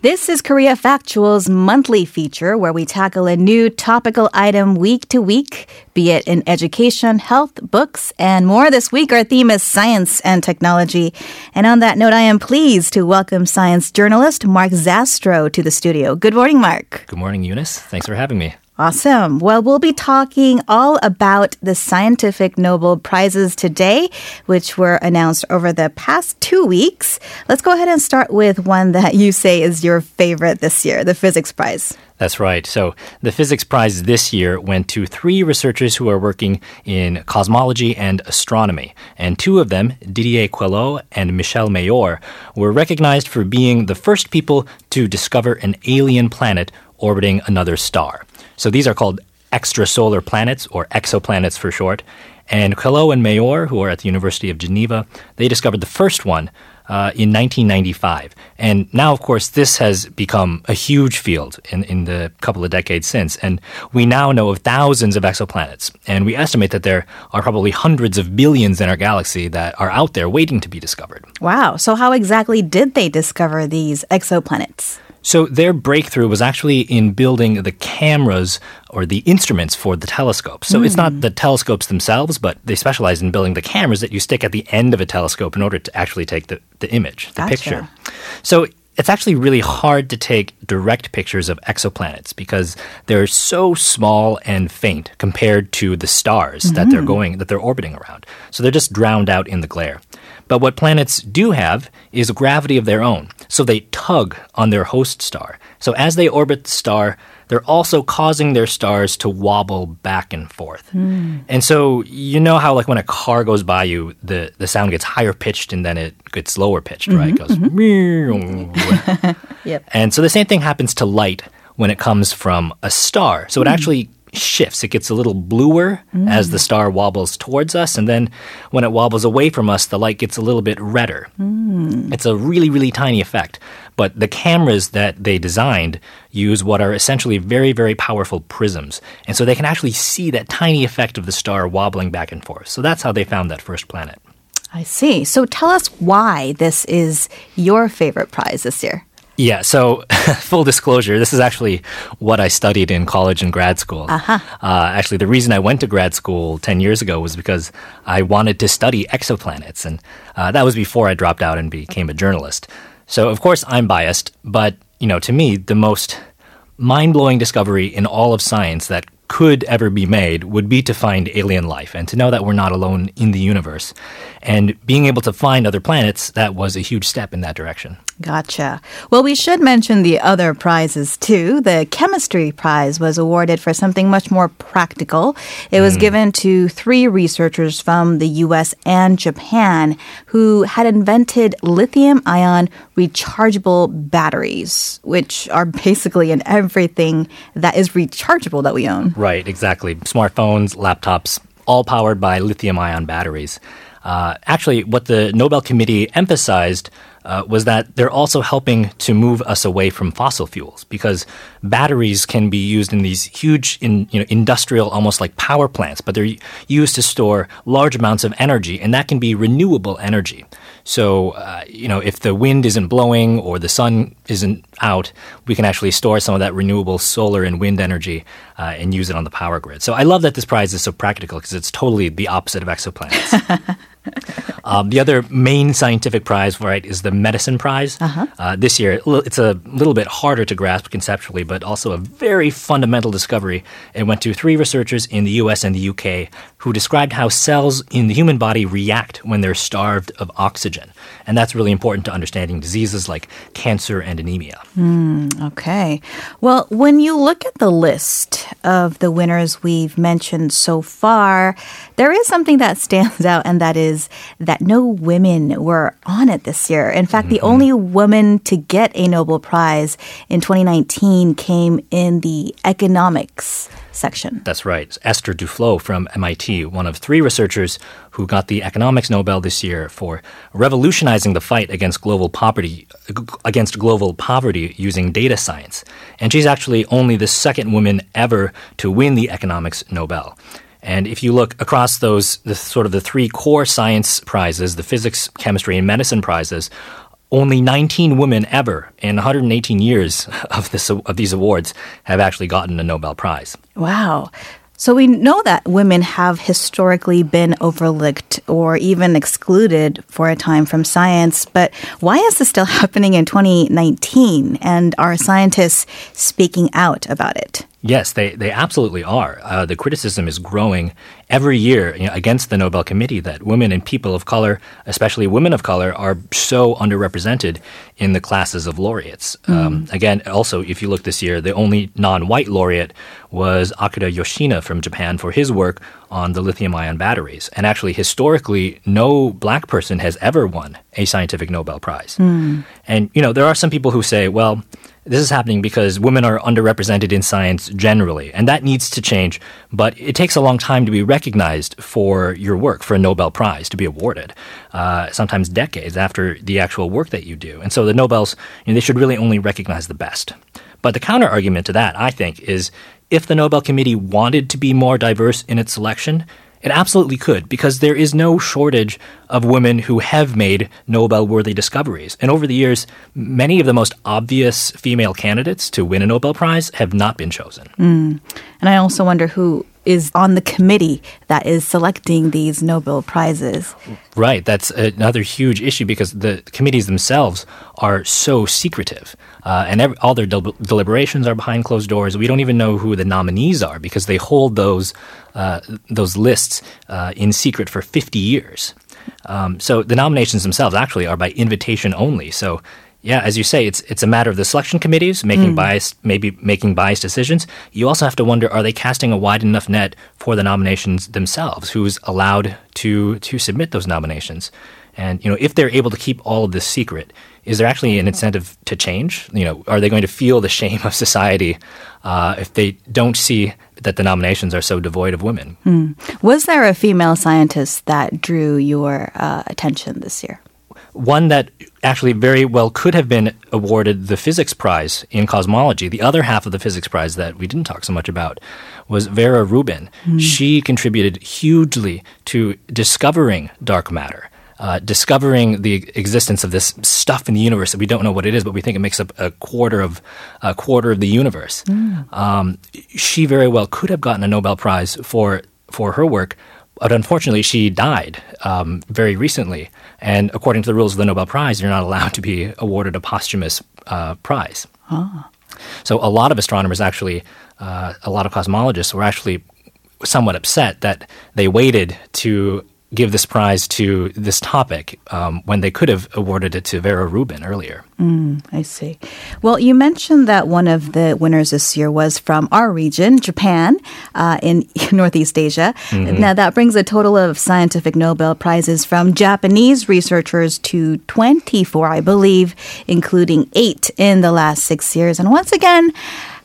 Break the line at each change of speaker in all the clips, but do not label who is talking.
This is Korea Factual's monthly feature where we tackle a new topical item week to week, be it in education, health, books, and more. This week, our theme is science and technology. And on that note, I am pleased to welcome science journalist Mark Zastrow to the studio. Good morning, Mark.
Good morning, Eunice. Thanks for having me.
Awesome. Well, we'll be talking all about the scientific Nobel Prizes today, which were announced over the past two weeks. Let's go ahead and start with one that you say is your favorite this year, the Physics Prize.
That's right. So the physics prize this year went to three researchers who are working in cosmology and astronomy. And two of them, Didier Queloz and Michel Mayor, were recognized for being the first people to discover an alien planet orbiting another star. So these are called extrasolar planets, or exoplanets for short. And Queloz and Mayor, who are at the University of Geneva, they discovered the first one uh, in 1995. And now, of course, this has become a huge field in, in the couple of decades since. And we now know of thousands of exoplanets. And we estimate that there are probably hundreds of billions in our galaxy that are out there waiting to be discovered.
Wow. So, how exactly did they discover these exoplanets?
So their breakthrough was actually in building the cameras or the instruments for the telescope. So mm. it's not the telescopes themselves, but they specialize in building the cameras that you stick at the end of a telescope in order to actually take the, the image, the
gotcha.
picture. So it's actually really hard to take direct pictures of exoplanets because they're so small and faint compared to the stars mm-hmm. that they're mm-hmm. going that they're orbiting around. So they're just drowned out in the glare. But what planets do have is a gravity of their own. So they tug on their host star. So as they orbit the star, they're also causing their stars to wobble back and forth. Mm. And so you know how like when a car goes by you, the, the sound gets higher pitched and then it gets lower pitched, mm-hmm, right? It goes mm-hmm.
yep.
And so the same thing happens to light when it comes from a star. So it mm. actually shifts. It gets a little bluer mm. as the star wobbles towards us, and then when it wobbles away from us, the light gets a little bit redder. Mm. It's a really, really tiny effect. But the cameras that they designed use what are essentially very, very powerful prisms. And so they can actually see that tiny effect of the star wobbling back and forth. So that's how they found that first planet.
I see. So tell us why this is your favorite prize this year.
Yeah, so full disclosure, this is actually what I studied in college and grad school.
Uh-huh.
Uh, actually, the reason I went to grad school 10 years ago was because I wanted to study exoplanets, and uh, that was before I dropped out and became a journalist. So, of course, I'm biased, but, you know, to me, the most mind blowing discovery in all of science that could ever be made would be to find alien life and to know that we're not alone in the universe. And being able to find other planets, that was a huge step in that direction.
Gotcha. Well, we should mention the other prizes too. The chemistry prize was awarded for something much more practical. It was mm. given to three researchers from the US and Japan who had invented lithium ion rechargeable batteries, which are basically in everything that is rechargeable that we own.
Right, exactly. Smartphones, laptops, all powered by lithium ion batteries. Uh, actually, what the Nobel Committee emphasized uh, was that they're also helping to move us away from fossil fuels because batteries can be used in these huge, in, you know, industrial, almost like power plants, but they're used to store large amounts of energy, and that can be renewable energy. So, uh, you know, if the wind isn't blowing or the sun isn't out, we can actually store some of that renewable solar and wind energy uh, and use it on the power grid. So I love that this prize is so practical because it's totally the opposite of exoplanets. um, the other main scientific prize, right, is the medicine prize.
Uh-huh.
Uh, this year, it's a little bit harder to grasp conceptually, but also a very fundamental discovery. It went to three researchers in the US and the UK who described how cells in the human body react when they're starved of oxygen. And that's really important to understanding diseases like cancer and anemia.
Mm, okay. Well, when you look at the list of the winners we've mentioned so far, there is something that stands out, and that is that no women were on it this year. In fact, mm-hmm. the only woman to get a Nobel Prize in 2019 came in the economics section.
That's right. Esther Duflo from MIT, one of three researchers who got the economics Nobel this year for revolutionizing the fight against global poverty against global poverty using data science. And she's actually only the second woman ever to win the economics Nobel. And if you look across those, the sort of the three core science prizes, the physics, chemistry, and medicine prizes, only 19 women ever in 118 years of this of these awards have actually gotten a Nobel Prize.
Wow. So we know that women have historically been overlooked or even excluded for a time from science, but why is this still happening in 2019? And are scientists speaking out about it?
Yes, they, they absolutely are. Uh, the criticism is growing every year you know, against the Nobel Committee that women and people of color, especially women of color, are so underrepresented in the classes of laureates. Mm. Um, again, also, if you look this year, the only non white laureate was Akira Yoshino from Japan for his work on the lithium ion batteries. And actually, historically, no black person has ever won a scientific Nobel Prize. Mm. And, you know, there are some people who say, well, this is happening because women are underrepresented in science generally, and that needs to change. But it takes a long time to be recognized for your work, for a Nobel Prize to be awarded, uh, sometimes decades after the actual work that you do. And so the Nobels, you know, they should really only recognize the best. But the counter argument to that, I think, is if the Nobel Committee wanted to be more diverse in its selection, it absolutely could, because there is no shortage of women who have made Nobel worthy discoveries. And over the years, many of the most obvious female candidates to win a Nobel Prize have not been chosen.
Mm. And I also wonder who is on the committee that is selecting these Nobel Prizes.
Right. That's another huge issue because the committees themselves are so secretive. Uh, and every, all their del- deliberations are behind closed doors. We don't even know who the nominees are because they hold those, uh, those lists uh, in secret for 50 years. Um, so the nominations themselves actually are by invitation only. So yeah, as you say, it's it's a matter of the selection committees making mm. biased, maybe making biased decisions. You also have to wonder: Are they casting a wide enough net for the nominations themselves? Who's allowed to to submit those nominations? And you know, if they're able to keep all of this secret, is there actually an incentive to change? You know, are they going to feel the shame of society uh, if they don't see that the nominations are so devoid of women?
Mm. Was there a female scientist that drew your uh, attention this year?
One that actually very well could have been awarded the physics prize in cosmology. The other half of the physics prize that we didn't talk so much about was Vera Rubin. Mm. She contributed hugely to discovering dark matter. Uh, discovering the existence of this stuff in the universe that we don't know what it is, but we think it makes up a quarter of a quarter of the universe. Mm. Um, she very well could have gotten a Nobel Prize for for her work, but unfortunately, she died um, very recently. And according to the rules of the Nobel Prize, you're not allowed to be awarded a posthumous uh, prize. Oh. So a lot of astronomers actually, uh, a lot of cosmologists were actually somewhat upset that they waited to give this prize to this topic um, when they could have awarded it to Vera Rubin earlier.
Mm, I see. Well, you mentioned that one of the winners this year was from our region, Japan, uh, in Northeast Asia. Mm-hmm. Now, that brings a total of scientific Nobel Prizes from Japanese researchers to 24, I believe, including eight in the last six years. And once again,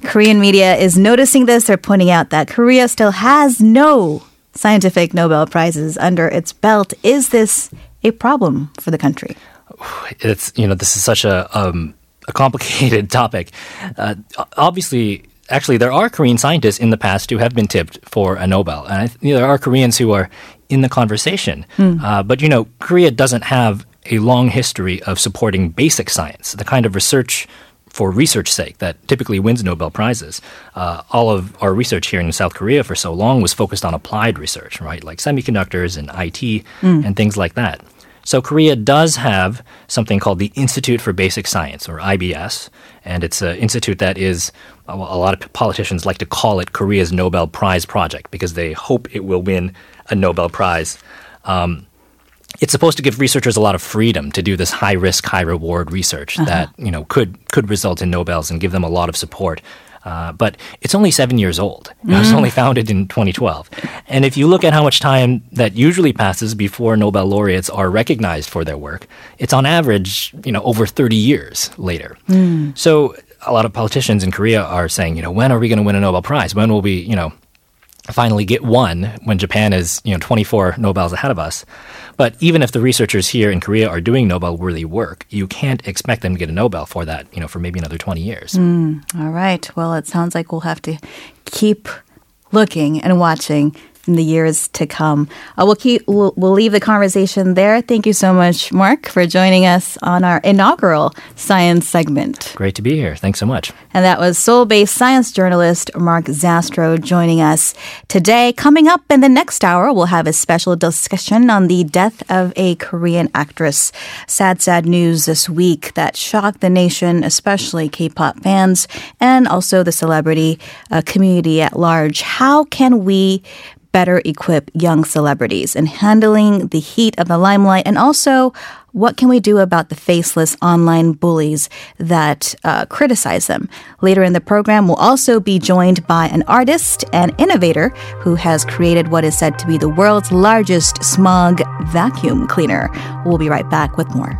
Korean media is noticing this. They're pointing out that Korea still has no scientific Nobel Prizes under its belt. Is this a problem for the country?
It's you know this is such a um, a complicated topic. Uh, obviously, actually, there are Korean scientists in the past who have been tipped for a Nobel, and you know, there are Koreans who are in the conversation. Mm. Uh, but you know, Korea doesn't have a long history of supporting basic science, the kind of research for research sake that typically wins Nobel Prizes. Uh, all of our research here in South Korea for so long was focused on applied research, right? Like semiconductors and IT mm. and things like that. So Korea does have something called the Institute for Basic Science, or IBS, and it's an institute that is a lot of politicians like to call it Korea's Nobel Prize project because they hope it will win a Nobel Prize. Um, it's supposed to give researchers a lot of freedom to do this high risk, high reward research uh-huh. that you know could could result in Nobels and give them a lot of support. Uh, but it's only seven years old. It was mm. only founded in 2012. And if you look at how much time that usually passes before Nobel laureates are recognized for their work, it's on average, you know, over 30 years later. Mm. So a lot of politicians in Korea are saying, you know, when are we going to win a Nobel Prize? When will we, you know, finally get one when Japan is, you know, 24 Nobels ahead of us. But even if the researchers here in Korea are doing Nobel worthy work, you can't expect them to get a Nobel for that, you know, for maybe another 20 years.
Mm, all right. Well, it sounds like we'll have to keep looking and watching in the years to come. Uh, we'll keep we'll, we'll leave the conversation there. Thank you so much, Mark, for joining us on our inaugural science segment.
Great to be here. Thanks so much.
And that was Seoul-based science journalist Mark Zastrow joining us today. Coming up in the next hour, we'll have a special discussion on the death of a Korean actress. Sad, sad news this week that shocked the nation, especially K-pop fans, and also the celebrity uh, community at large. How can we better equip young celebrities in handling the heat of the limelight and also what can we do about the faceless online bullies that uh, criticize them? Later in the program, we'll also be joined by an artist and innovator who has created what is said to be the world's largest smog vacuum cleaner. We'll be right back with more.